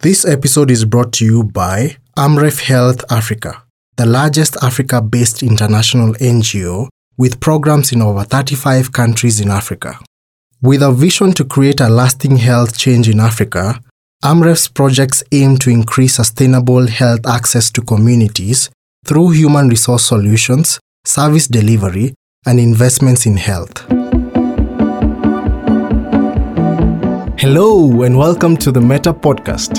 This episode is brought to you by Amref Health Africa, the largest Africa based international NGO with programs in over 35 countries in Africa. With a vision to create a lasting health change in Africa, Amref's projects aim to increase sustainable health access to communities through human resource solutions, service delivery, and investments in health. Hello, and welcome to the Metta Podcast,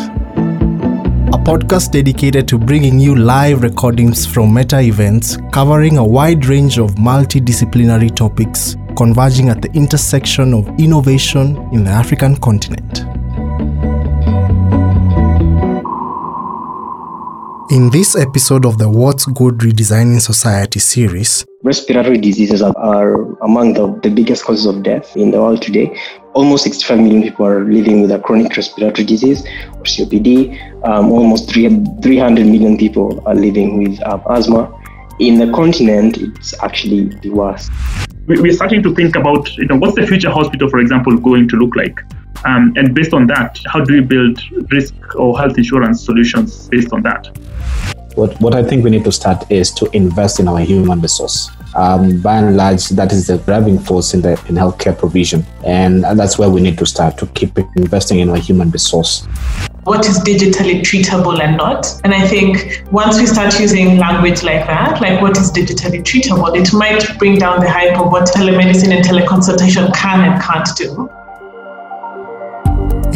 a podcast dedicated to bringing you live recordings from Metta events covering a wide range of multidisciplinary topics converging at the intersection of innovation in the African continent. In this episode of the What's Good Redesigning Society series, Respiratory diseases are, are among the, the biggest causes of death in the world today. Almost 65 million people are living with a chronic respiratory disease or COPD. Um, almost 300 million people are living with um, asthma. In the continent, it's actually the worst. We're starting to think about, you know, what's the future hospital, for example, going to look like? Um, and based on that, how do we build risk or health insurance solutions based on that? What, what I think we need to start is to invest in our human resource. Um, by and large, that is the driving force in the in healthcare provision, and that's where we need to start to keep investing in our human resource. What is digitally treatable and not? And I think once we start using language like that, like what is digitally treatable, it might bring down the hype of what telemedicine and teleconsultation can and can't do.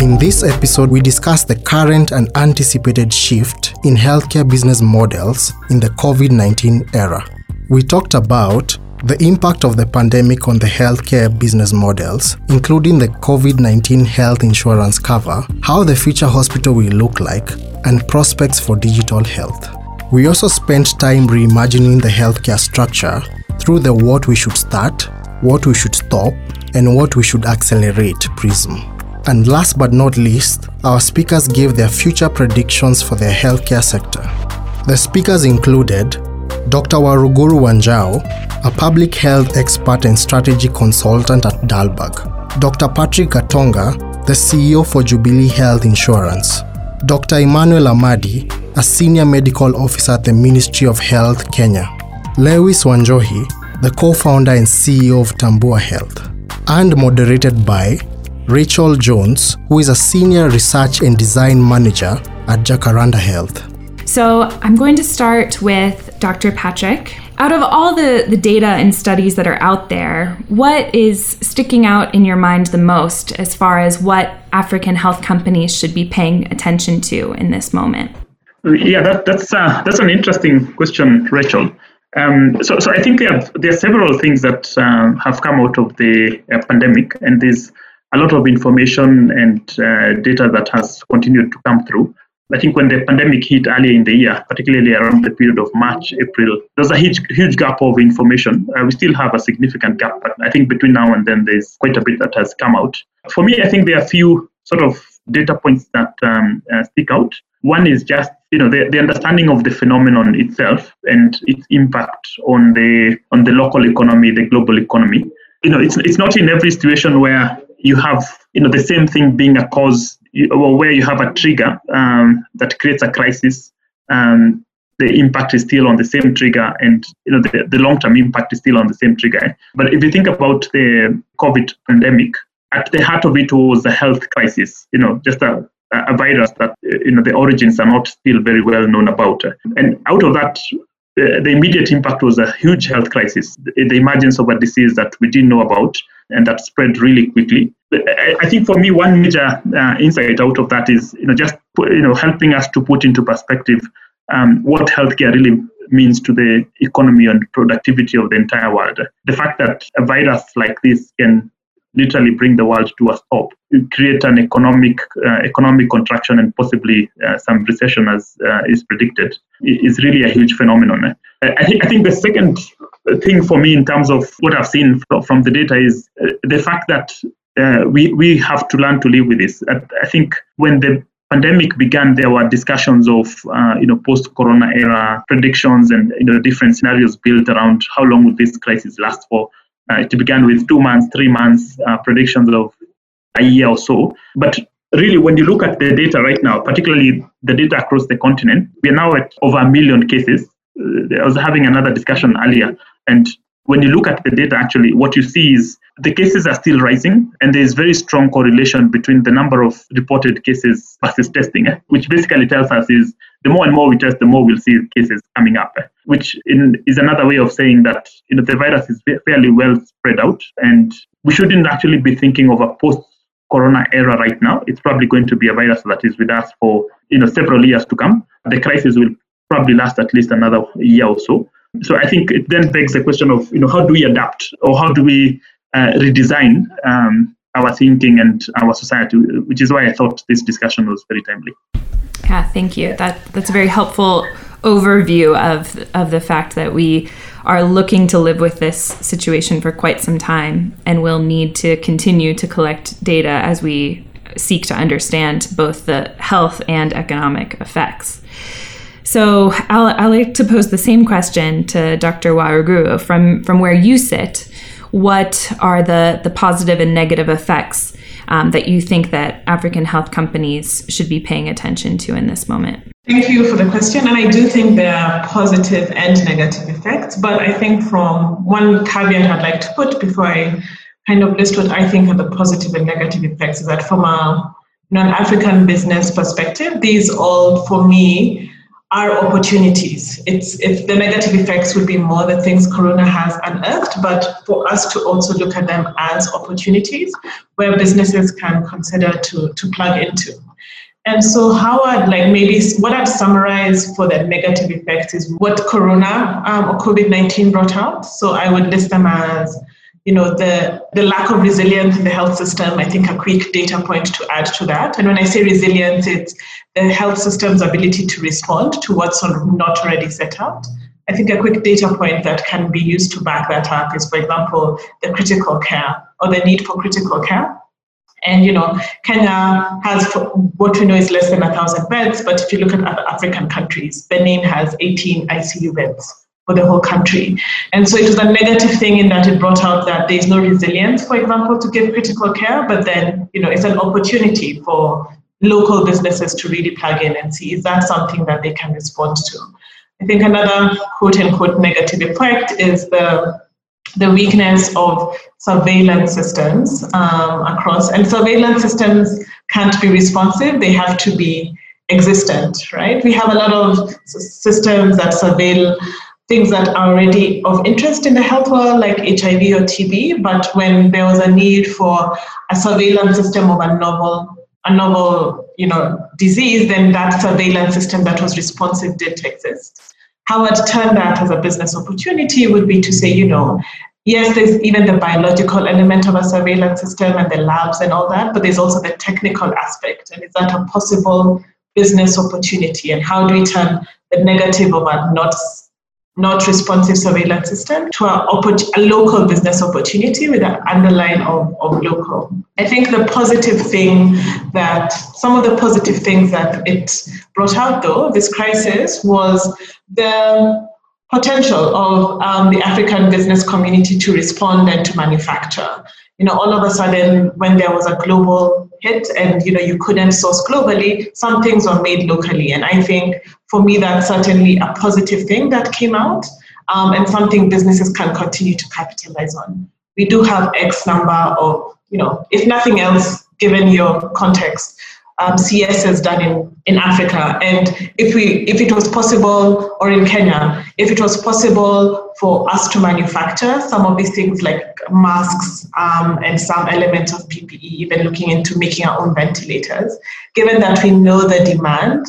In this episode, we discuss the current and anticipated shift in healthcare business models in the COVID 19 era. We talked about the impact of the pandemic on the healthcare business models, including the COVID 19 health insurance cover, how the future hospital will look like, and prospects for digital health. We also spent time reimagining the healthcare structure through the what we should start, what we should stop, and what we should accelerate prism. And last but not least, our speakers gave their future predictions for their healthcare sector. The speakers included Dr. Waruguru Wanjau, a public health expert and strategy consultant at Dalberg, Dr. Patrick Gitonga, the CEO for Jubilee Health Insurance, Dr. Emmanuel Amadi, a senior medical officer at the Ministry of Health Kenya, Lewis Wanjohi, the co founder and CEO of Tambua Health, and moderated by Rachel Jones, who is a senior research and design manager at Jacaranda Health. So, I'm going to start with Dr. Patrick. Out of all the, the data and studies that are out there, what is sticking out in your mind the most as far as what African health companies should be paying attention to in this moment? Yeah, that, that's, uh, that's an interesting question, Rachel. Um, so, so I think there are, there are several things that um, have come out of the uh, pandemic, and there's a lot of information and uh, data that has continued to come through. I think when the pandemic hit earlier in the year, particularly around the period of March, April, there's a huge, huge gap of information. Uh, we still have a significant gap, but I think between now and then there's quite a bit that has come out. For me, I think there are a few sort of data points that um, uh, stick out. One is just you know the, the understanding of the phenomenon itself and its impact on the on the local economy, the global economy. You know, it's it's not in every situation where you have you know the same thing being a cause or where you have a trigger um, that creates a crisis um, the impact is still on the same trigger and you know the, the long-term impact is still on the same trigger. But if you think about the covid pandemic at the heart of it was a health crisis you know just a, a virus that you know the origins are not still very well known about. And out of that the, the immediate impact was a huge health crisis the, emergence of a disease that we didn't know about and that spread really quickly. I think for me, one major uh, insight out of that is, you know, just you know, helping us to put into perspective um, what healthcare really means to the economy and productivity of the entire world. The fact that a virus like this can literally bring the world to a stop, create an economic uh, economic contraction and possibly uh, some recession as uh, is predicted, is really a huge phenomenon. I think I think the second thing for me in terms of what I've seen from the data is uh, the fact that uh, we we have to learn to live with this. I think when the pandemic began, there were discussions of uh, you know post-corona era predictions and you know different scenarios built around how long would this crisis last for. Uh, it began with two months, three months, uh, predictions of a year or so. But really, when you look at the data right now, particularly the data across the continent, we are now at over a million cases. Uh, I was having another discussion earlier, and when you look at the data, actually, what you see is the cases are still rising, and there is very strong correlation between the number of reported cases versus testing, eh? which basically tells us is the more and more we test, the more we'll see cases coming up, eh? which in, is another way of saying that you know the virus is fairly well spread out, and we shouldn't actually be thinking of a post corona era right now. It's probably going to be a virus that is with us for you know several years to come. The crisis will probably last at least another year or so. So I think it then begs the question of, you know, how do we adapt or how do we uh, redesign um, our thinking and our society, which is why I thought this discussion was very timely. Yeah, thank you. That that's a very helpful overview of of the fact that we are looking to live with this situation for quite some time and will need to continue to collect data as we seek to understand both the health and economic effects. So I'll, I'll like to pose the same question to Dr. Waruguru from, from where you sit. What are the, the positive and negative effects um, that you think that African health companies should be paying attention to in this moment? Thank you for the question. And I do think there are positive and negative effects. But I think from one caveat I'd like to put before I kind of list what I think are the positive and negative effects is that from a non-African business perspective, these all, for me, are opportunities. It's if the negative effects would be more the things Corona has unearthed, but for us to also look at them as opportunities where businesses can consider to, to plug into. And so, how I'd like maybe what I'd summarize for the negative effects is what Corona um, or COVID 19 brought out. So, I would list them as you know the the lack of resilience in the health system i think a quick data point to add to that. And when i say resilience it's the health system's ability to respond to what's not already set out. I think a quick data point that can be used to back that up is for example the critical care or the need for critical care. And you know kenya has what we know is less than a thousand beds but if you look at other african countries benin has 18 icu beds for the whole country. And so it was a negative thing in that it brought out that there's no resilience, for example, to give critical care, but then, you know, it's an opportunity for local businesses to really plug in and see is that something that they can respond to. I think another quote unquote negative effect is the the weakness of surveillance systems um, across and surveillance systems can't be responsive they have to be existent right we have a lot of systems that surveil things that are already of interest in the health world, like HIV or TB. But when there was a need for a surveillance system of a novel, a novel, you know, disease, then that surveillance system that was responsive didn't exist. How I'd turn that as a business opportunity would be to say, you know, yes, there's even the biological element of a surveillance system and the labs and all that, but there's also the technical aspect. And is that a possible business opportunity? And how do we turn the negative of a not not responsive surveillance system to a, a, local business opportunity with an underline of, of local. I think the positive thing that some of the positive things that it brought out though, this crisis, was the potential of um, the African business community to respond and to manufacture. You know, all of a sudden, when there was a global hit and you know you couldn't source globally, some things were made locally, and I think for me, that's certainly a positive thing that came out um, and something businesses can continue to capitalize on. We do have X number of, you know, if nothing else, given your context, um, CS is done in, in Africa. And if we if it was possible, or in Kenya, if it was possible for us to manufacture some of these things like masks um, and some elements of PPE, even looking into making our own ventilators, given that we know the demand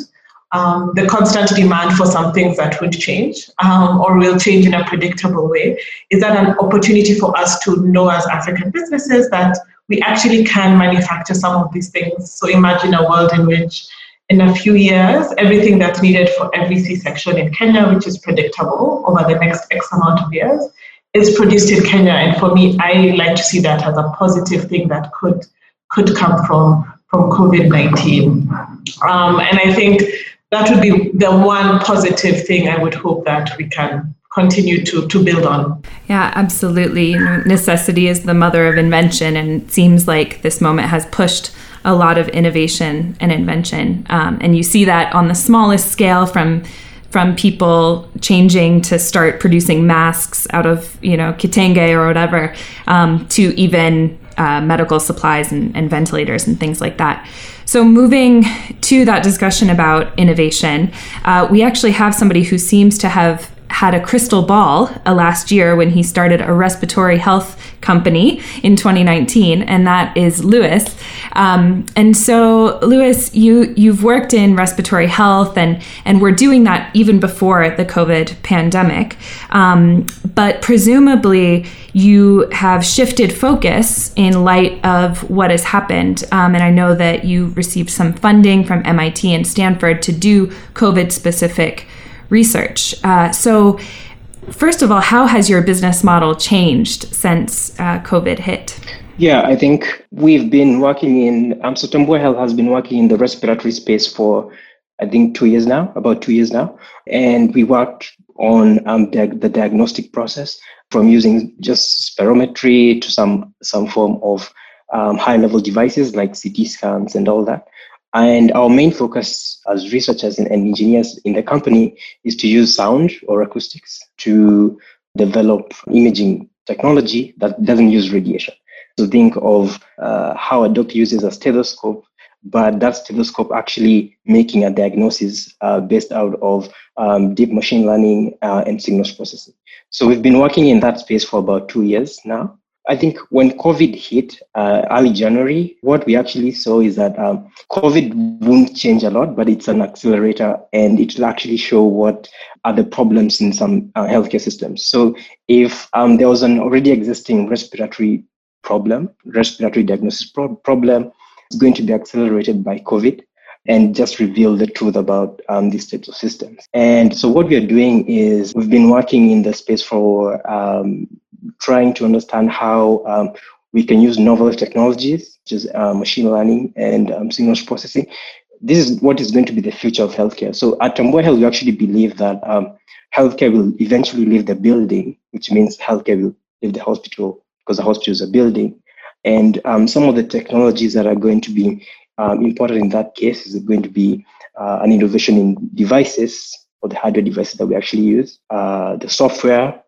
um, the constant demand for some things that would change um, or will change in a predictable way, is that an opportunity for us to know as African businesses that we actually can manufacture some of these things. So imagine a world in which in a few years, everything that's needed for every C-section in Kenya, which is predictable over the next X amount of years, is produced in Kenya. And for me, I like to see that as a positive thing that could could come from from COVID-19. Um, and I think that would be the one positive thing I would hope that we can continue to, to build on. Yeah, absolutely. necessity is the mother of invention, and it seems like this moment has pushed a lot of innovation and invention. Um, and you see that on the smallest scale from from people changing to start producing masks out of you know kitenge or whatever um, to even uh, medical supplies and, and ventilators and things like that. So, moving to that discussion about innovation, uh, we actually have somebody who seems to have had a crystal ball uh, last year when he started a respiratory health company in 2019, and that is Lewis. Um, and so, Lewis, you you've worked in respiratory health, and and we're doing that even before the COVID pandemic. Um, but presumably, you have shifted focus in light of what has happened. Um, and I know that you received some funding from MIT and Stanford to do COVID specific research. Uh, so, first of all, how has your business model changed since uh, COVID hit? Yeah, I think we've been working in, um, so Tambua Health has been working in the respiratory space for, I think, two years now, about two years now. And we worked on um, the, the diagnostic process from using just spirometry to some, some form of um, high level devices like CT scans and all that. And our main focus as researchers and engineers in the company is to use sound or acoustics to develop imaging technology that doesn't use radiation. So think of uh, how a doctor uses a stethoscope, but that stethoscope actually making a diagnosis uh, based out of um, deep machine learning uh, and signals processing. So we've been working in that space for about two years now. I think when COVID hit uh, early January, what we actually saw is that um, COVID won't change a lot, but it's an accelerator and it will actually show what are the problems in some uh, healthcare systems. So if um, there was an already existing respiratory problem, respiratory diagnosis pro- problem, it's going to be accelerated by COVID and just reveal the truth about um, these types of systems. And so what we are doing is we've been working in the space for um, trying to understand how um, we can use novel technologies, such as uh, machine learning and um, signals processing. This is what is going to be the future of healthcare. So at Tambua Health, we actually believe that um, healthcare will eventually leave the building, which means healthcare will leave the hospital because the hospital is a building. And um, some of the technologies that are going to be um, important in that case is going to be uh, an innovation in devices or the hardware devices that we actually use, uh, the software,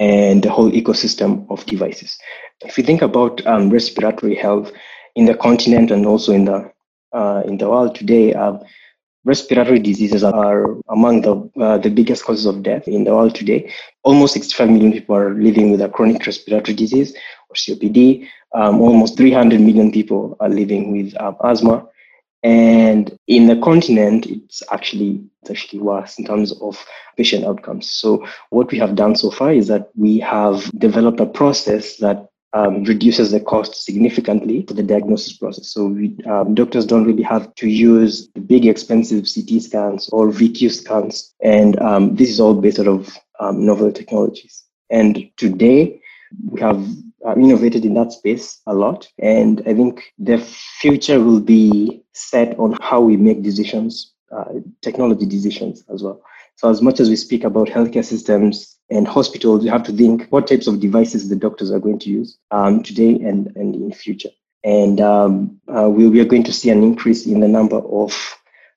and the whole ecosystem of devices. If you think about um, respiratory health in the continent and also in the uh, in the world today, um, respiratory diseases are among the uh, the biggest causes of death in the world today. Almost 65 million people are living with a chronic respiratory disease or COPD. Um, almost 300 million people are living with um, asthma. And in the continent, it's actually it's actually worse in terms of patient outcomes. So what we have done so far is that we have developed a process that um, reduces the cost significantly for the diagnosis process. So we, um, doctors don't really have to use the big expensive CT scans or VQ scans, and um, this is all based out of um, novel technologies. And today we have um, innovated in that space a lot. And I think the future will be set on how we make decisions, uh, technology decisions as well. So, as much as we speak about healthcare systems and hospitals, we have to think what types of devices the doctors are going to use um, today and, and in future. And um, uh, we, we are going to see an increase in the number of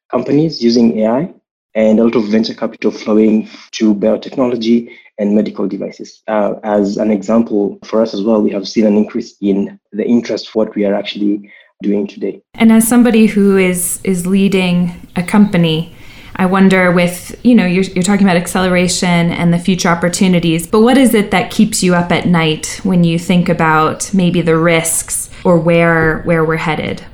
companies using AI and a lot of venture capital flowing to biotechnology and medical devices. Uh, as an example, for us as well, we have seen an increase in the interest for what we are actually doing today. And as somebody who is is leading a company, I wonder with, you know, you're, you're talking about acceleration and the future opportunities, but what is it that keeps you up at night when you think about maybe the risks or where where we're headed?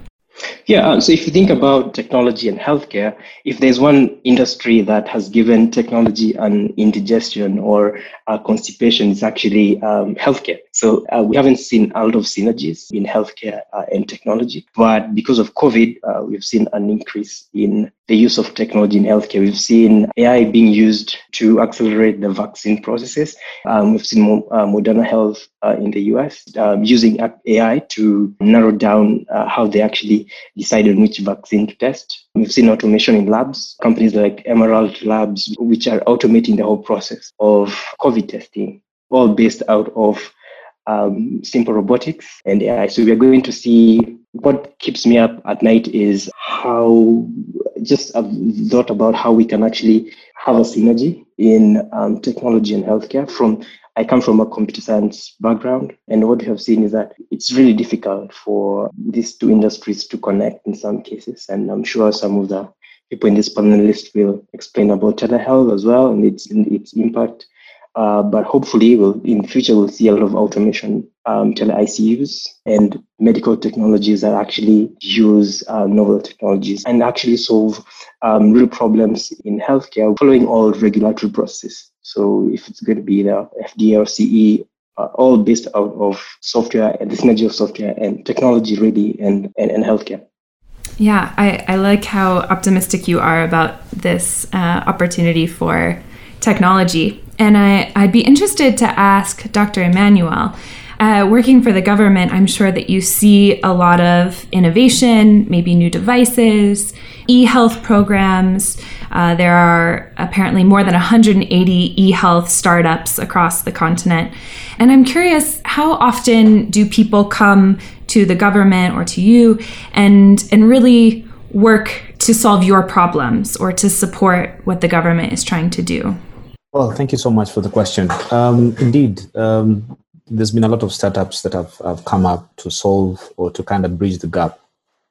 Yeah, uh, so if you think about technology and healthcare, if there's one industry that has given technology an indigestion or uh, constipation, is actually um, healthcare. So uh, we haven't seen a lot of synergies in healthcare uh, and technology, but because of COVID, uh, we've seen an increase in the use of technology in healthcare. We've seen AI being used to accelerate the vaccine processes. Um, we've seen uh, Moderna Health uh, in the US um, using AI to narrow down how they actually decide on which vaccine to test. We've seen automation in labs, companies like Emerald Labs, which are automating the whole process of COVID testing, all based out of um, simple robotics and AI. So we are going to see what keeps me up at night is how just I've thought about how we can actually have a synergy in um, technology and healthcare. From I come from a computer science background, and what we have seen is that it's really difficult for these two industries to connect in some cases. And I'm sure some of the people in this panel list will explain about telehealth as well and its its impact. Uh, but hopefully, we'll, in future, we'll see a lot of automation, um, tele ICUs, and medical technologies that actually use uh, novel technologies and actually solve um, real problems in healthcare following all regulatory processes. So, if it's going to be the FDA or CE, uh, all based out of software and the synergy of software and technology, really, and, and, and healthcare. Yeah, I, I like how optimistic you are about this uh, opportunity for technology. And I, I'd be interested to ask Dr. Emmanuel. Uh, working for the government, I'm sure that you see a lot of innovation, maybe new devices, e health programs. Uh, there are apparently more than 180 e health startups across the continent. And I'm curious how often do people come to the government or to you and, and really work to solve your problems or to support what the government is trying to do? Well, thank you so much for the question. Um, indeed, um, there's been a lot of startups that have, have come up to solve or to kind of bridge the gap,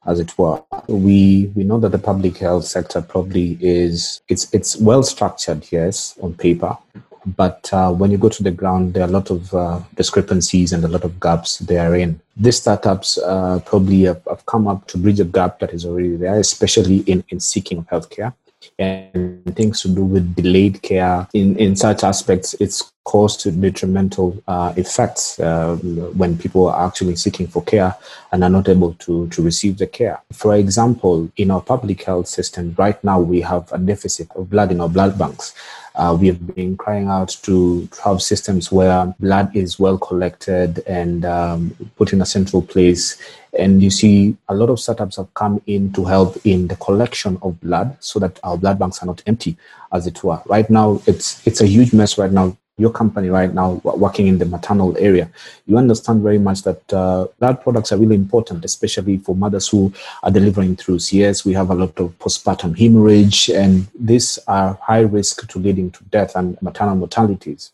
as it were. We we know that the public health sector probably is it's it's well structured, yes, on paper, but uh, when you go to the ground, there are a lot of uh, discrepancies and a lot of gaps therein. These startups uh, probably have, have, come up to bridge a gap that is already there, especially in, in seeking healthcare and things to do with delayed care. In, in such aspects, it's caused detrimental uh, effects uh, when people are actually seeking for care and are not able to, to receive the care. For example, in our public health system, right now we have a deficit of blood in our blood banks. Uh, we have been crying out to, have systems where blood is well collected and um, put in a central place. And you see, a lot of startups have come in to help in the collection of blood so that our blood banks are not empty, as it were. Right now, it's it's a huge mess right now your company right now working in the maternal area, you understand very much that uh, blood products are really important, especially for mothers who are delivering through CS. We have a lot of postpartum hemorrhage, and these are high risk to leading to death and maternal mortalities.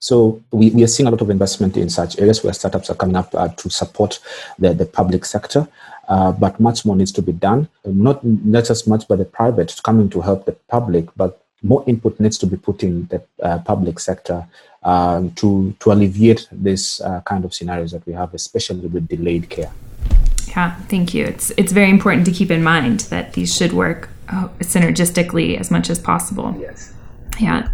So we, we are seeing a lot of investment in such areas where startups are coming up uh, to support the, the public sector. Uh, but much more needs to be done, not, not just much by the private coming to help the public, but more input needs to be put in the uh, public sector um, to to alleviate this uh, kind of scenarios that we have, especially with delayed care. Yeah, thank you. It's it's very important to keep in mind that these should work uh, synergistically as much as possible. Yes. Yeah.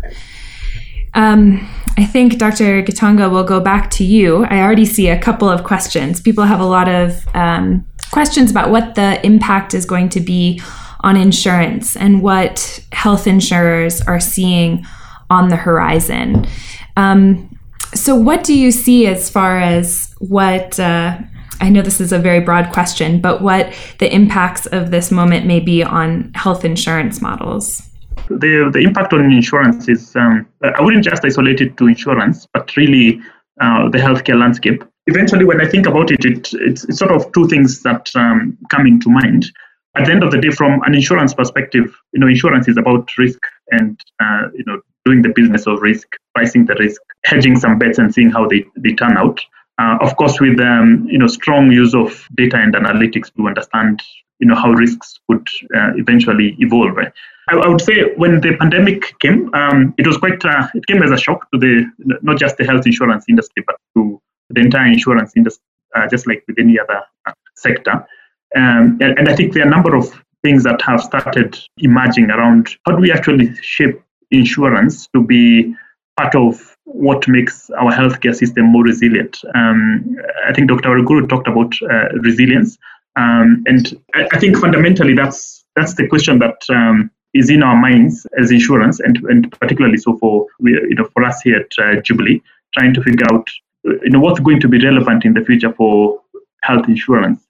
Um, I think Dr. Gitonga will go back to you. I already see a couple of questions. People have a lot of um, questions about what the impact is going to be on insurance and what health insurers are seeing on the horizon. Um, so, what do you see as far as what? Uh, I know this is a very broad question, but what the impacts of this moment may be on health insurance models? The, the impact on insurance is, um, I wouldn't just isolate it to insurance, but really uh, the healthcare landscape. Eventually, when I think about it, it it's, it's sort of two things that um, come into mind at the end of the day, from an insurance perspective, you know, insurance is about risk and uh, you know doing the business of risk, pricing the risk, hedging some bets, and seeing how they, they turn out. Uh, of course, with um, you know strong use of data and analytics to understand you know how risks would uh, eventually evolve. I, I, would say when the pandemic came, um, it was quite uh, it came as a shock to the not just the health insurance industry, but to the entire insurance industry, uh, just like with any other uh, sector. Um, and, I think there are a number of things that have started emerging around how do we actually shape insurance to be part of what makes our healthcare system more resilient. Um, I think Dr. Waruguru talked about uh, resilience, um, and I, I, think fundamentally that's that's the question that um, is in our minds as insurance, and, and particularly so for you know for us here at uh, Jubilee, trying to figure out you know what's going to be relevant in the future for health insurance.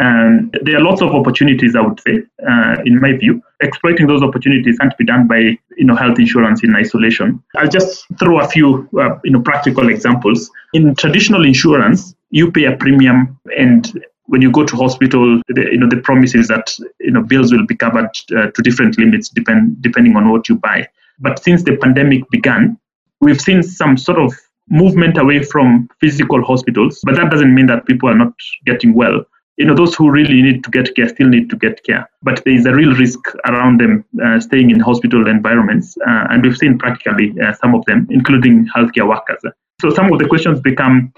Um, there are lots of opportunities, I would say, uh, in my view. Exploiting those opportunities can't be done by, you know, health insurance in isolation. I'll just throw a few, uh, you know, practical examples. In traditional insurance, you pay a premium, and when you go to hospital, the, you know the promise is that you know bills will be covered uh, to different limits depend, depending on what you buy. But since the pandemic began, we've seen some sort of movement away from physical hospitals. But that doesn't mean that people are not getting well. You know, those who really need to get care still need to get care. But there is a real risk around them uh, staying in hospital environments. Uh, and we've seen practically uh, some of them, including healthcare workers. So some of the questions become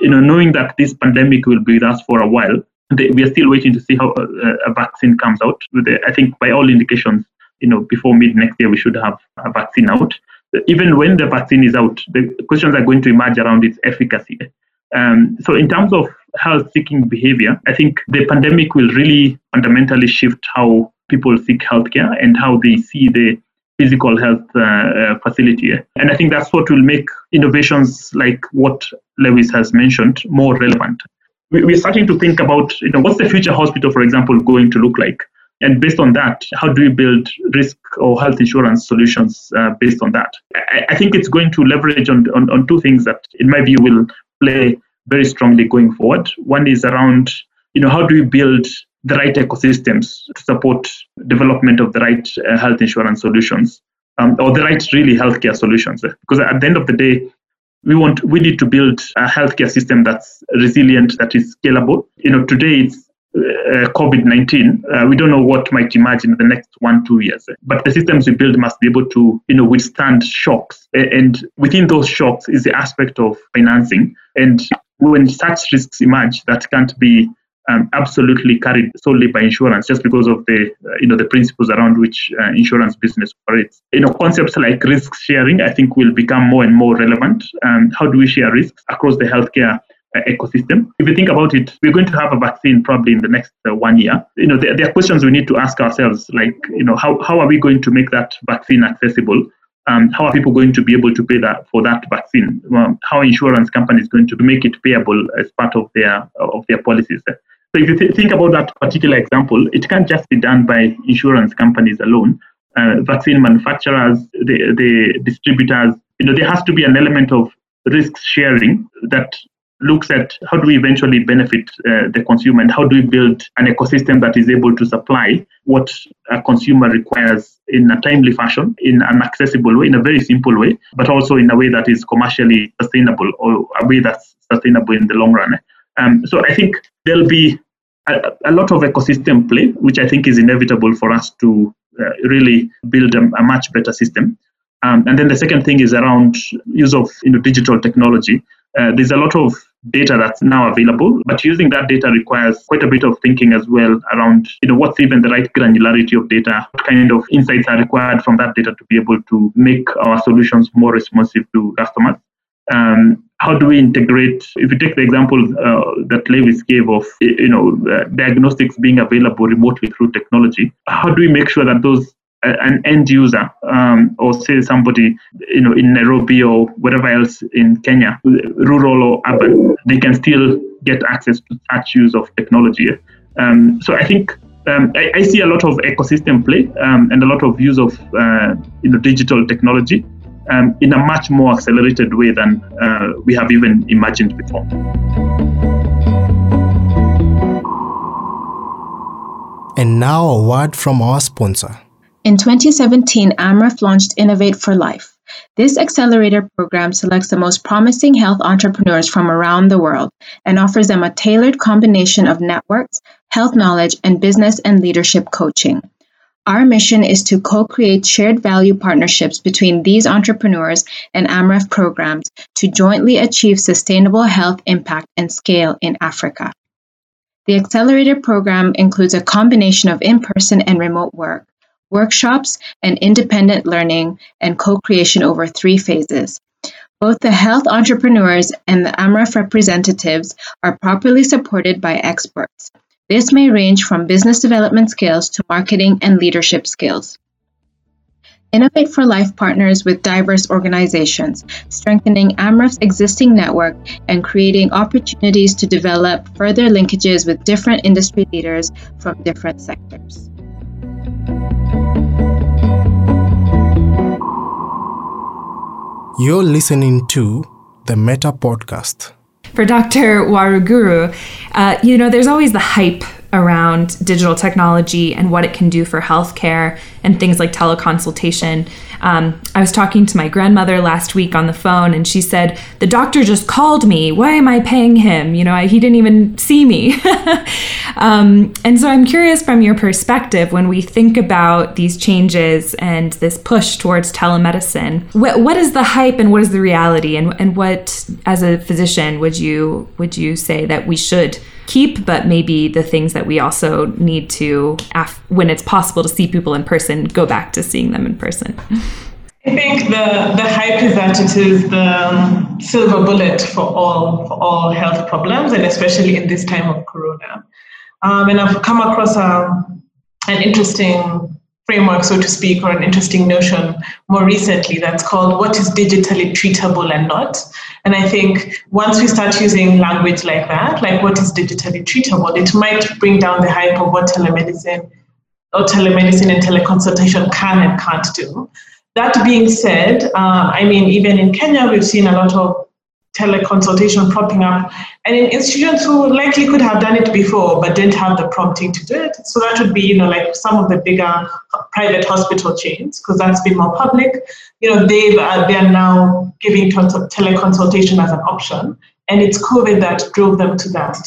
you know, knowing that this pandemic will be with us for a while, we are still waiting to see how uh, a vaccine comes out. I think by all indications, you know, before mid next year, we should have a vaccine out. Even when the vaccine is out, the questions are going to emerge around its efficacy. Um, so, in terms of health-seeking behavior, I think the pandemic will really fundamentally shift how people seek healthcare and how they see the physical health uh, uh, facility. And I think that's what will make innovations like what Lewis has mentioned more relevant. We're starting to think about, you know, what's the future hospital, for example, going to look like? And based on that, how do we build risk or health insurance solutions uh, based on that? I, I, think it's going to leverage on, on, on two things that, in my view, will play very strongly going forward. One is around, you know, how do we build the right ecosystems to support development of the right uh, health insurance solutions um, or the right really healthcare solutions because at the end of the day we want we need to build a healthcare system that's resilient that is scalable. You know today it's uh, covid-19 uh, we don't know what might emerge in the next one two years but the systems we build must be able to you know withstand shocks. And within those shocks is the aspect of financing. And when such risks emerge that can't be um, absolutely carried solely by insurance just because of the uh, you know the principles around which uh, insurance business operates. You know concepts like risk sharing i think will become more and more relevant. Um, how do we share risks across the healthcare uh, ecosystem? If you think about it we're going to have a vaccine probably in the next uh, one year. You know there, there, are questions we need to ask ourselves like you know how, how are we going to make that vaccine accessible? Um, how are people going to be able to pay that for that vaccine? Well, how insurance companies going to make it payable as part of their of their policies? So if you th- think about that particular example, it can't just be done by insurance companies alone. Uh, vaccine manufacturers, the, the distributors, you know, there has to be an element of risk sharing that looks at how do we eventually benefit uh, the consumer and how do we build an ecosystem that is able to supply what a consumer requires in a timely fashion, in an accessible way, in a very simple way, but also in a way that is commercially sustainable or a way that's sustainable in the long run. Um, so I think there'll be a, a, lot of ecosystem play, which I think is inevitable for us to uh, really build a, a, much better system. Um, and then the second thing is around use of you know, digital technology. Uh, there's a lot of data that's now available, but using that data requires quite a bit of thinking as well around, you know, what's even the right granularity of data, what kind of insights are required from that data to be able to make our solutions more responsive to customers. Um, how do we integrate if you take the example uh, that lewis gave of you know uh, diagnostics being available remotely through technology how do we make sure that those uh, an end user um, or say somebody you know in nairobi or wherever else in kenya rural or urban they can still get access to such use of technology? Um, so i think um, I, I, see a lot of ecosystem play um, and a lot of use of uh, you know digital technology um, in a much more accelerated way than uh, we have even imagined before. And now a word from our sponsor. In 2017, AMREF launched Innovate for Life. This accelerator program selects the most promising health entrepreneurs from around the world and offers them a tailored combination of networks, health knowledge, and business and leadership coaching. Our mission is to co-create shared value partnerships between these entrepreneurs and AMREF programs to jointly achieve sustainable health impact and scale in Africa. The Accelerator program includes a combination of in-person and remote work, workshops, and independent learning and co-creation over three phases. Both the health entrepreneurs and the AMREF representatives are properly supported by experts. This may range from business development skills to marketing and leadership skills. Innovate for Life partners with diverse organizations, strengthening AMREF's existing network and creating opportunities to develop further linkages with different industry leaders from different sectors. You're listening to the Metta Podcast. For Dr. Waruguru, uh, you know, there's always the hype around digital technology and what it can do for healthcare and things like teleconsultation. Um, I was talking to my grandmother last week on the phone, and she said, The doctor just called me. Why am I paying him? You know, I, he didn't even see me. um, and so I'm curious from your perspective when we think about these changes and this push towards telemedicine, what, what is the hype and what is the reality? And, and what, as a physician, would you, would you say that we should? Keep, but maybe the things that we also need to, when it's possible to see people in person, go back to seeing them in person. I think the, the hype is that it is the um, silver bullet for all for all health problems, and especially in this time of Corona. Um, and I've come across a, um, an interesting framework, so to speak, or an interesting notion more recently that's called what is digitally treatable and not. And I think once we start using language like that, like what is digitally treatable, it might bring down the hype of what telemedicine or telemedicine and teleconsultation can and can't do. That being said, uh, I mean, even in Kenya, we've seen a lot of teleconsultation propping up, and in institutions who likely could have done it before but didn't have the prompting to do it. So that would be, you know, like some of the bigger private hospital chains, because that's been more public. You know, they uh, they are now giving teleconsultation as an option, and it's COVID that drove them to that.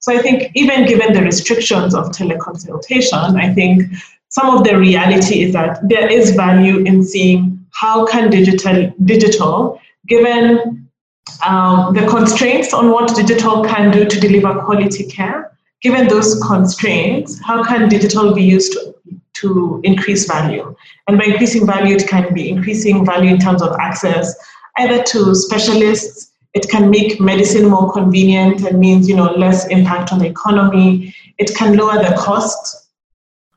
So I think even given the restrictions of teleconsultation, I think some of the reality is that there is value in seeing how can digital digital given um, the constraints on what digital can do to deliver quality care. Given those constraints, how can digital be used to, to increase value? And by increasing value, it can be increasing value in terms of access either to specialists, it can make medicine more convenient and means you know less impact on the economy. It can lower the cost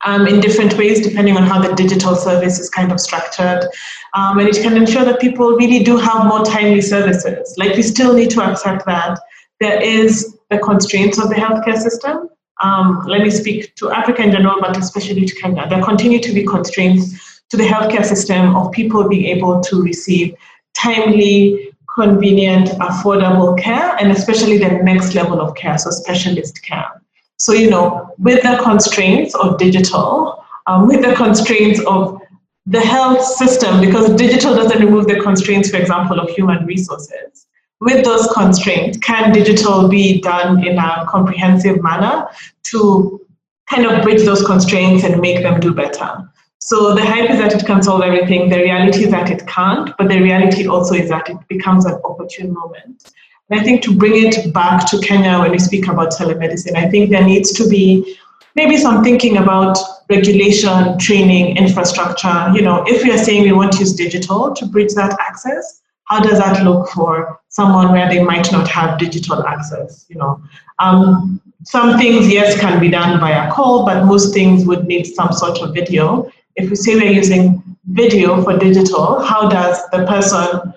um, in different ways depending on how the digital service is kind of structured. Um, and it can ensure that people really do have more timely services. Like we still need to accept that there is the constraints of the healthcare system. Um, let me speak to Africa in general, but especially to Kenya. There continue to be constraints to the healthcare system of people being able to receive timely, convenient, affordable care, and especially the next level of care, so specialist care. So, you know, with the constraints of digital, um, with the constraints of the health system, because digital doesn't remove the constraints, for example, of human resources. With those constraints, can digital be done in a comprehensive manner to kind of bridge those constraints and make them do better? So the hype is that it can solve everything. The reality is that it can't, but the reality also is that it becomes an opportune moment. I think to bring it back to Kenya when we speak about telemedicine, I think there needs to be maybe some thinking about regulation, training, infrastructure. You know, if we are saying we want to use digital to bridge that access, how does that look for someone where they might not have digital access? You know, um, some things yes can be done via call, but most things would need some sort of video. If we say we're using video for digital, how does the person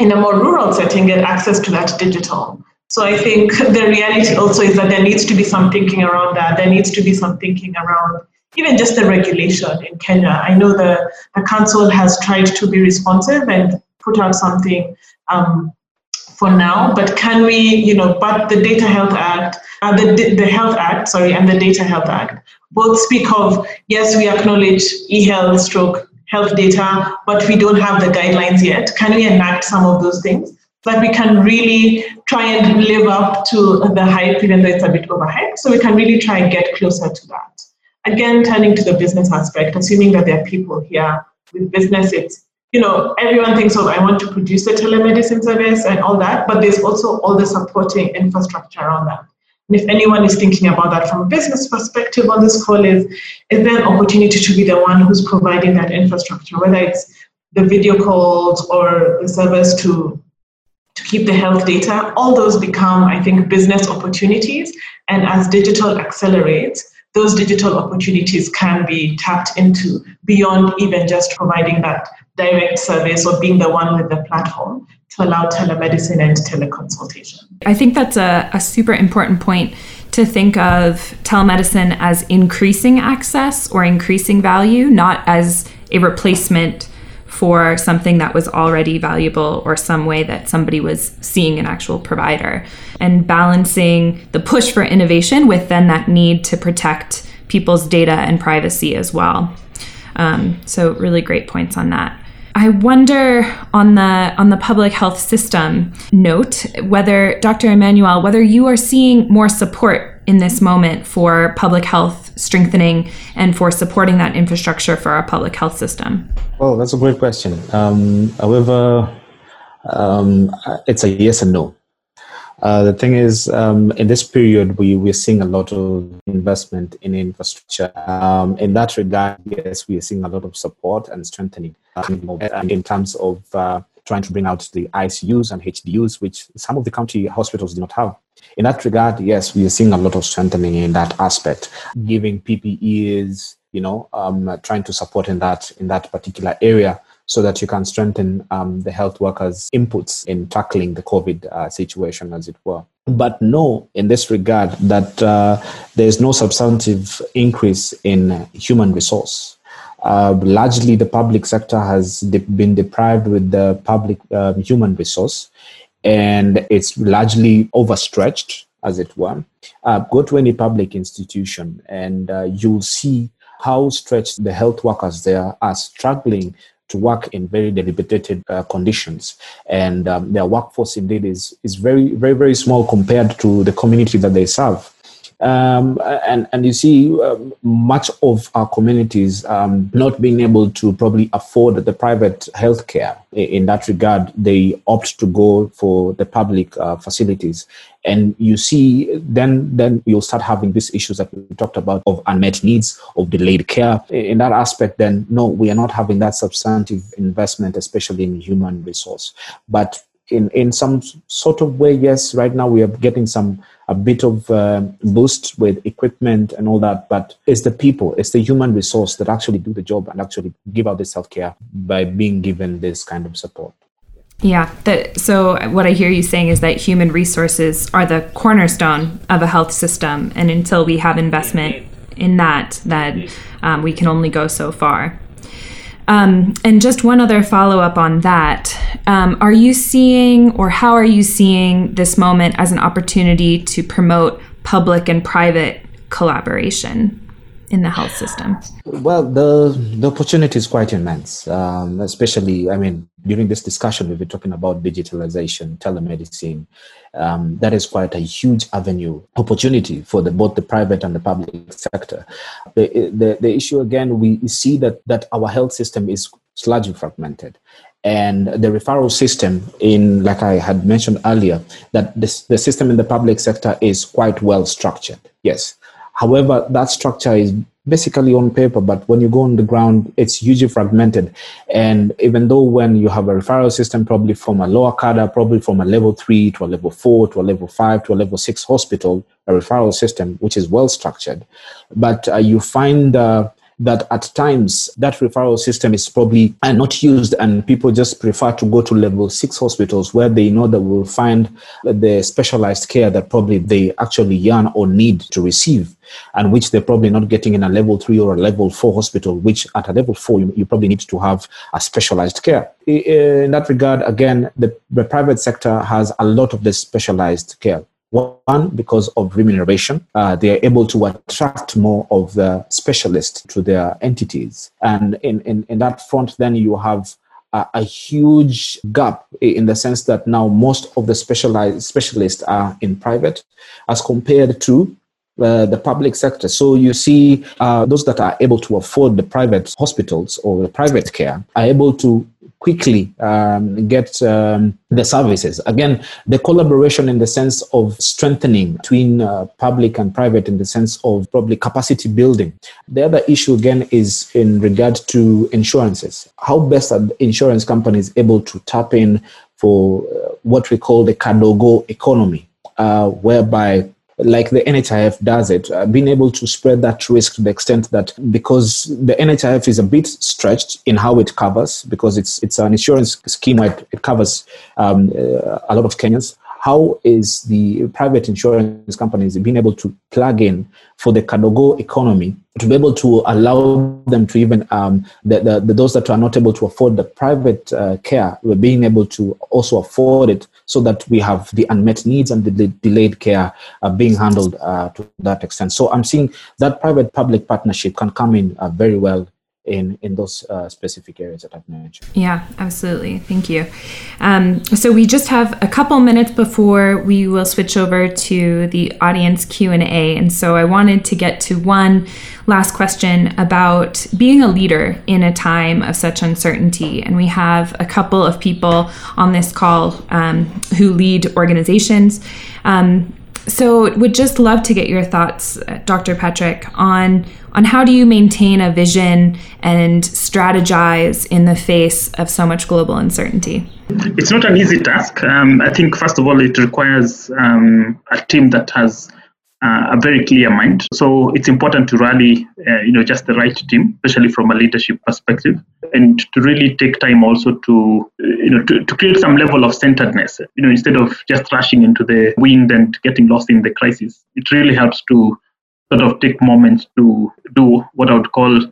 in a more rural setting get access to that digital. So I think the reality also is that there needs to be some thinking around that. There needs to be some thinking around even just the regulation in Kenya. I know the, the council has tried to be responsive and put out something um, for now, but can we, you know, but the Data Health Act, uh, the, the Health Act, sorry, and the Data Health Act both speak of, yes, we acknowledge e-health stroke health data, but we don't have the guidelines yet. Can we enact some of those things so that we can really try and live up to the hype, even though it's a bit overhyped? So we can really try and get closer to that. Again, turning to the business aspect, assuming that there are people here with business, it's you know, everyone thinks, oh, I want to produce a telemedicine service and all that, but there's also all the supporting infrastructure around that. And if anyone is thinking about that from a business perspective on this call, is, is there an opportunity to be the one who's providing that infrastructure, whether it's the video calls or the service to to keep the health data, all those become, I think, business opportunities. And as digital accelerates, those digital opportunities can be tapped into beyond even just providing that direct service or being the one with the platform to allow telemedicine and teleconsultation. I think that's a, a super important point to think of telemedicine as increasing access or increasing value, not as a replacement for something that was already valuable or some way that somebody was seeing an actual provider and balancing the push for innovation with then that need to protect people's data and privacy as well. Um, so really great points on that. I wonder on the on the public health system note whether Dr. Emmanuel whether you are seeing more support in this moment for public health strengthening and for supporting that infrastructure for our public health system. Well, that's a great question. Um, however, um, it's a yes and no. Uh, the thing is, um, in this period, we, we're seeing a lot of investment in infrastructure. Um, in that regard, yes, we are seeing a lot of support and strengthening um, in terms of uh, trying to bring out the ICUs and HDUs, which some of the county hospitals do not have. In that regard, yes, we are seeing a lot of strengthening in that aspect, giving PPEs, you know, um, trying to support in that in that particular area so that you can strengthen um, the health workers' inputs in tackling the COVID uh, situation, as it were. But no, in this regard, that uh, there is no substantive increase in human resource. Uh, largely, the public sector has de- been deprived with the public um, human resource, and it's largely overstretched, as it were. Uh, go to any public institution, and uh, you'll see how stretched the health workers there are struggling to work in very deliberated uh, conditions. And um, their workforce indeed is, is very, very, very small compared to the community that they serve. Um, and, and you see um, much of our communities um, not being able to probably afford the private healthcare. In that regard, they opt to go for the public uh, facilities. And you see, then then you'll start having these issues that we talked about of unmet needs, of delayed care. In that aspect, then no, we are not having that substantive investment, especially in human resource. But in in some sort of way, yes, right now we are getting some a bit of uh, boost with equipment and all that, but it's the people, it's the human resource that actually do the job and actually give out the self-care by being given this kind of support. Yeah. That, so what I hear you saying is that human resources are the cornerstone of a health system, and until we have investment in that, that um, we can only go so far. Um, and just one other follow up on that. Um, are you seeing, or how are you seeing this moment as an opportunity to promote public and private collaboration? In the health system? Well, the the opportunity is quite immense. Um, especially, I mean, during this discussion, we've been talking about digitalization, telemedicine. Um, that is quite a huge avenue opportunity for the, both the private and the public sector. The, the the issue again, we see that that our health system is largely fragmented and the referral system in like i had mentioned earlier that this, the system in the public sector is quite well structured yes However, that structure is basically on paper, but when you go on the ground, it's hugely fragmented. And even though when you have a referral system, probably from a lower cadre, probably from a level three to a level four to a level five to a level six hospital, a referral system which is well structured, but uh, you find uh, that at times that referral system is probably uh, not used and people just prefer to go to level six hospitals where they know that will find the specialized care that probably they actually yearn or need to receive and which they're probably not getting in a level three or a level four hospital, which at a level four, you, you probably need to have a specialized care. In that regard, again, the, the private sector has a lot of this specialized care. One, because of remuneration, uh, they are able to attract more of the specialists to their entities. And in, in, in that front, then you have a, a, huge gap in the sense that now most of the specialized specialists are in private as compared to uh, the public sector. So you see, uh, those that are able to afford the private hospitals or the private care are able to quickly um, get um, the services. Again, the collaboration in the sense of strengthening between uh, public and private in the sense of probably capacity building. The other issue again is in regard to insurances. How best are insurance companies able to tap in for uh, what we call the Kadogo economy, uh, whereby like the NHIF does it, uh, being able to spread that risk to the extent that because the NHIF is a bit stretched in how it covers, because it's it's an insurance scheme where it, covers um, uh, a lot of Kenyans. How is the private insurance companies being able to plug in for the Kadogo economy to be able to allow them to even um, the, the, the, those that are not able to afford the private uh, care, we're being able to also afford it so that we have the unmet needs and the, the delayed care uh, being handled uh, to that extent. So I'm seeing that private public partnership can come in uh, very well in in those uh, specific areas that I've mentioned. Yeah, absolutely. Thank you. Um, so we just have a couple minutes before we will switch over to the audience Q and A, and so I wanted to get to one last question about being a leader in a time of such uncertainty. And we have a couple of people on this call um, who lead organizations. Um, so would just love to get your thoughts, uh, Dr. Patrick, on on how do you maintain a vision and strategize in the face of so much global uncertainty? It's not an easy task. Um, I think first of all, it requires um, a team that has uh, a very clear mind. So it's important to rally, uh, you know, just the right team, especially from a leadership perspective, and to really take time also to, you know, to, to create some level of centeredness. You know, instead of just rushing into the wind and getting lost in the crisis, it really helps to sort of take moments to do what I would call,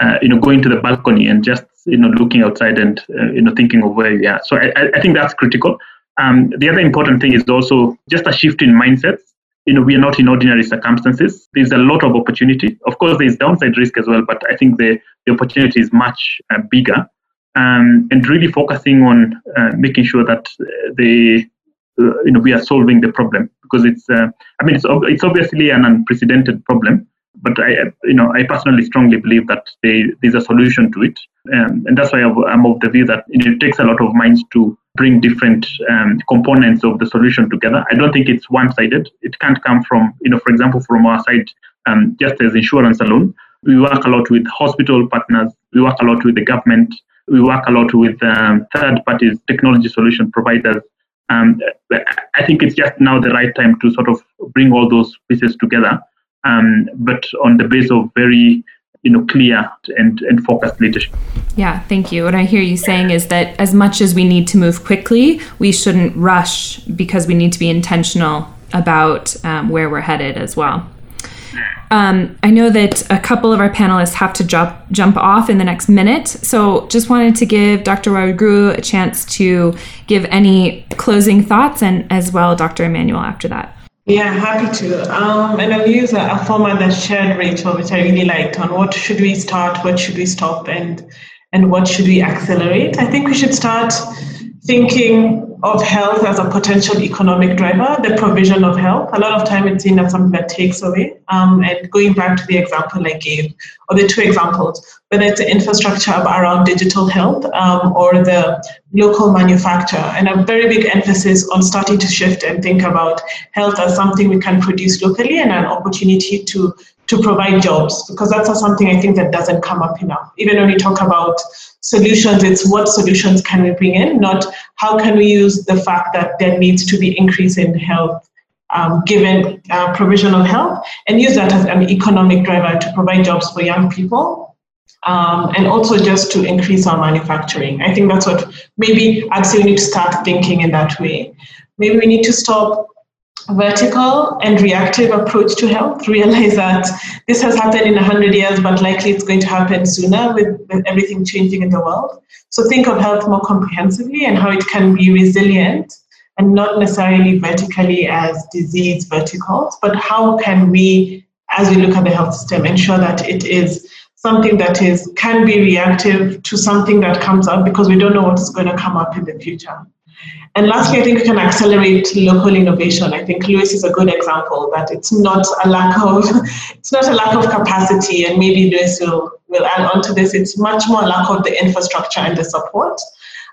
uh, you know, going to the balcony and just, you know, looking outside and, uh, you know, thinking of where you are. So I, I think that's critical. Um, the other important thing is also just a shift in mindsets you know, we are not in ordinary circumstances. There's a lot of opportunity. Of course, there's downside risk as well, but I think the, the opportunity is much uh, bigger. Um, and really focusing on uh, making sure that the uh, you know we are solving the problem because it's uh, I mean it's it's obviously an unprecedented problem, but I you know I personally strongly believe that they, there's a solution to it, um, and that's why I'm of the view that you know, it takes a lot of minds to bring different um, components of the solution together. I don't think it's one-sided. It can't come from, you know, for example, from our side, um, just as insurance alone. We work a lot with hospital partners. We work a lot with the government. We work a lot with um, third parties, technology solution providers. Um, I think it's just now the right time to sort of bring all those pieces together, um, but on the base of very you know clear and, and focused leadership. Yeah, thank you. What I hear you saying is that as much as we need to move quickly, we shouldn't rush because we need to be intentional about um, where we're headed as well. Um, I know that a couple of our panelists have to jump jump off in the next minute, so just wanted to give Dr. Waruguru a chance to give any closing thoughts, and as well, Dr. Emmanuel after that. Yeah, happy to. Um, and I'll use a, a format that shared Rachel, which I really liked on what should we start, what should we stop, and and what should we accelerate. I think we should start thinking of health as a potential economic driver, the provision of health. A lot of time it's seen as something that takes away. Um, and going back to the example I gave, or the two examples, whether it's the infrastructure around digital health um, or the local manufacture, and a very big emphasis on starting to shift and think about health as something we can produce locally and an opportunity to to provide jobs because that's something I think that doesn't come up enough. Even when we talk about solutions, it's what solutions can we bring in, not how can we use the fact that there needs to be increase in health um, given uh, provisional health and use that as an economic driver to provide jobs for young people um, and also just to increase our manufacturing. I think that's what maybe say we need to start thinking in that way. Maybe we need to stop vertical and reactive approach to health, realize that this has happened in 100 years, but likely it's going to happen sooner with, with everything changing in the world. So think of health more comprehensively and how it can be resilient and not necessarily vertically as disease verticals, but how can we, as we look at the health system, ensure that it is something that is can be reactive to something that comes up because we don't know what's going to come up in the future. And lastly, I think we can accelerate local innovation. I think Lewis is a good example that it's not a lack of it's not a lack of capacity, and maybe Lewis will, will add on to this. It's much more lack of the infrastructure and the support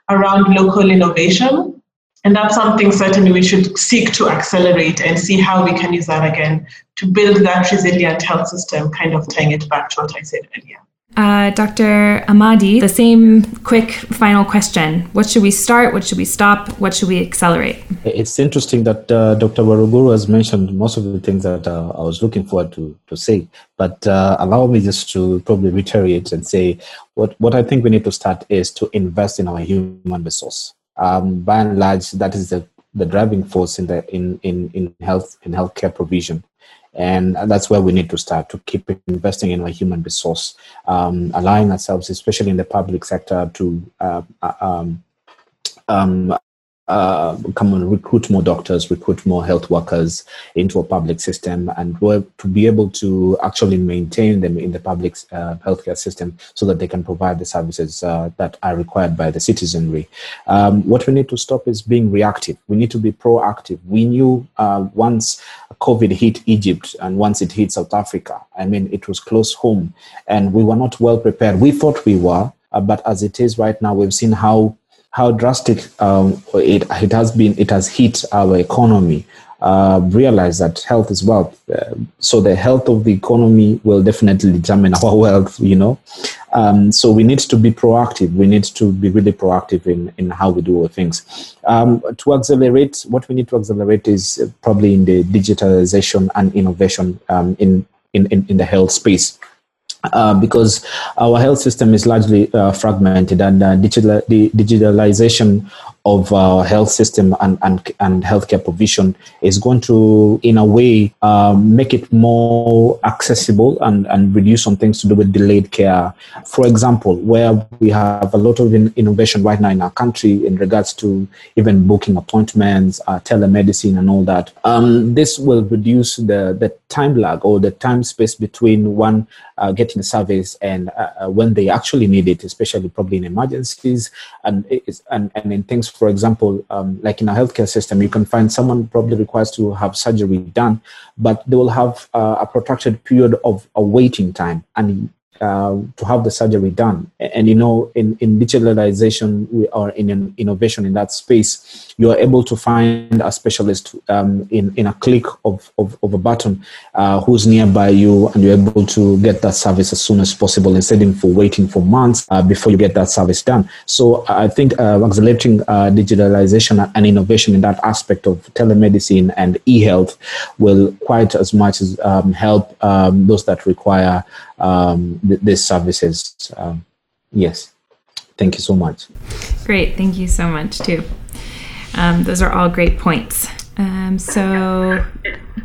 around local innovation. And that's something certainly we should seek to accelerate and see how we can use that again to build that resilient health system, kind of tying it back to what I said earlier. Uh, Dr. Amadi, the same quick final question. What should we start? What should we stop? What should we accelerate? It's interesting that uh, Dr. Waruguru has mentioned most of the things that uh, I was looking forward to, to say. But uh, allow me just to probably reiterate and say what, what I think we need to start is to invest in our human resource. Um, by and large, that is the the driving force in the in in in health in healthcare provision and that's where we need to start to keep investing in our human resource um, allowing ourselves especially in the public sector to uh, uh um, um, uh, come on, recruit more doctors, recruit more health workers into a public system, and to be able to actually maintain them in the public uh, healthcare system so that they can provide the services uh, that are required by the citizenry. Um, what we need to stop is being reactive. We need to be proactive. We knew uh, once COVID hit Egypt and once it hit South Africa, I mean, it was close home, and we were not well prepared. We thought we were, uh, but as it is right now, we've seen how how drastic um, it, it has been, it has hit our economy. Uh, realize that health is wealth. Uh, so the health of the economy will definitely determine our wealth, you know. Um, so we need to be proactive. We need to be really proactive in, in how we do things. Um, to accelerate, what we need to accelerate is probably in the digitalization and innovation um, in, in, in the health space. Uh, because our health system is largely uh, fragmented and uh, digital, the digitalization of our health system and, and, and healthcare provision is going to, in a way, um, make it more accessible and, and reduce some things to do with delayed care. For example, where we have a lot of in, innovation right now in our country in regards to even booking appointments, uh, telemedicine, and all that, um, this will reduce the, the time lag or the time space between one uh, getting a service and uh, uh when they actually need it, especially probably in emergencies and, and, and in things for example, um, like in a healthcare system, you can find someone probably requires to have surgery done, but they will have uh, a protracted period of a waiting time. And uh, to have the surgery done. And you know, in, in digitalization or in an innovation in that space, you are able to find a specialist um, in, in a click of, of, of a button uh, who's nearby you, and you're able to get that service as soon as possible instead of waiting for months uh, before you get that service done. So I think uh, accelerating uh, digitalization and innovation in that aspect of telemedicine and e-health will quite as much as um, help um, those that require um, th- these services. Um, yes. Thank you so much. Great. Thank you so much, too. Um, those are all great points. Um, so,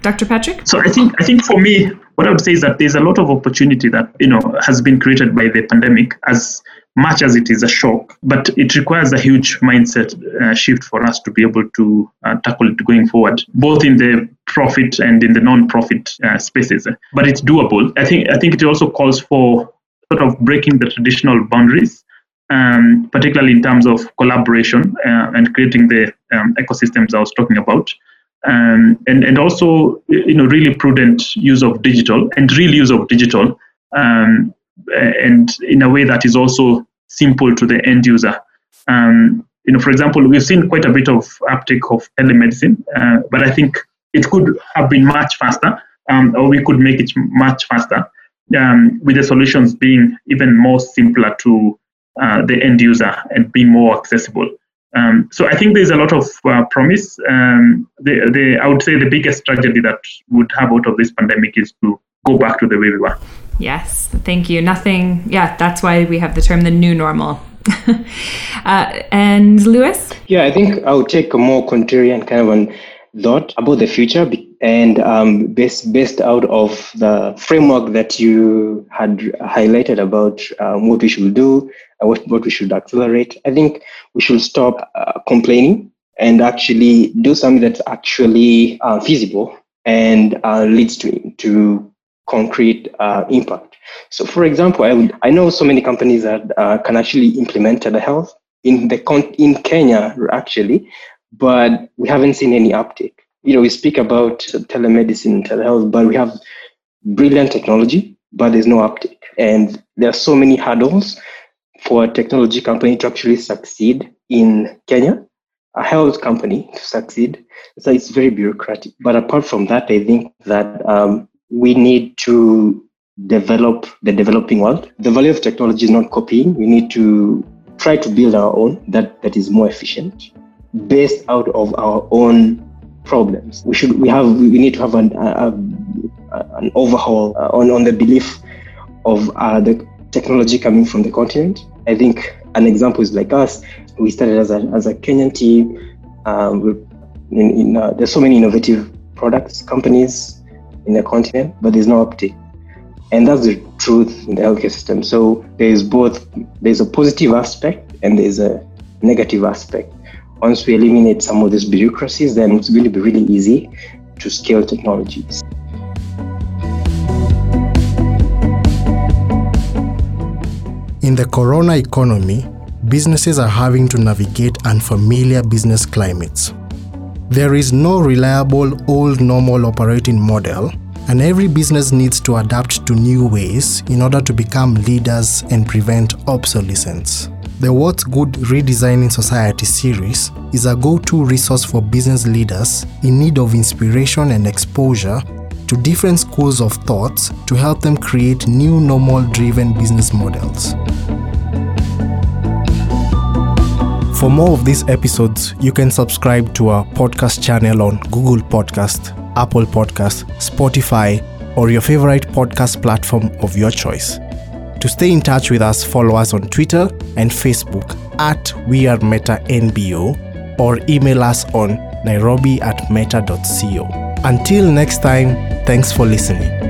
Dr. Patrick? So, I think, I think for me, what I would say is that there's a lot of opportunity that you know has been created by the pandemic as much as it is a shock, but it requires a huge mindset uh, shift for us to be able to uh, tackle it going forward, both in the profit and in the non-profit uh, spaces. But it's doable. I think I think it also calls for sort of breaking the traditional boundaries, um, particularly in terms of collaboration uh, and creating the um, ecosystems I was talking about. Um, and and also you know really prudent use of digital and real use of digital um, and in a way that is also simple to the end user. Um, you know, for example, we've seen quite a bit of uptake of telemedicine, uh, but I think it could have been much faster, um, or we could make it much faster, um, with the solutions being even more simpler to uh, the end user and being more accessible. Um, so I think there's a lot of uh, promise. Um, the, the, I would say the biggest tragedy that would have out of this pandemic is to go back to the way we were. Yes, thank you. Nothing, yeah, that's why we have the term the new normal. uh, and Lewis? Yeah, I think I would take a more contrarian kind of an thought about the future and um, based, based out of the framework that you had highlighted about um, what we should do and what, what we should accelerate. I think we should stop uh, complaining and actually do something that's actually uh, feasible and uh, leads to, to concrete uh, impact. So, for example, I, would, I know so many companies that uh, can actually implement telehealth in the con- in Kenya actually, but we haven't seen any uptake. You know, we speak about telemedicine telehealth, but we have brilliant technology, but there's no uptake, and there are so many hurdles for a technology company to actually succeed in Kenya a health company to succeed. So it's very bureaucratic. But apart from that, I think that um, we need to develop the developing world. The value of technology is not copying. We need to try to build our own that, that is more efficient, based out of our own problems. We should we have we need to have an a, an overhaul uh, on on the belief of uh, the technology coming from the continent. I think an example is like us. We started as a as a Kenyan team. Um, in, in uh, there's so many innovative products companies in the continent, but there's no uptake. And that's the truth in the healthcare system. So there is both there's a positive aspect and there's a negative aspect. Once we eliminate some of these bureaucracies, then it's going to be really easy to scale technologies. In the corona economy, businesses are having to navigate unfamiliar business climates. There is no reliable old normal operating model, and every business needs to adapt to new ways in order to become leaders and prevent obsolescence. The What's Good Redesigning Society series is a go to resource for business leaders in need of inspiration and exposure to different schools of thoughts to help them create new normal driven business models. For more of these episodes, you can subscribe to our podcast channel on Google Podcast, Apple Podcast, Spotify, or your favorite podcast platform of your choice. To stay in touch with us, follow us on Twitter and Facebook at We Are Metta NBO or email us on nairobi at meta.co. Until next time, thanks for listening.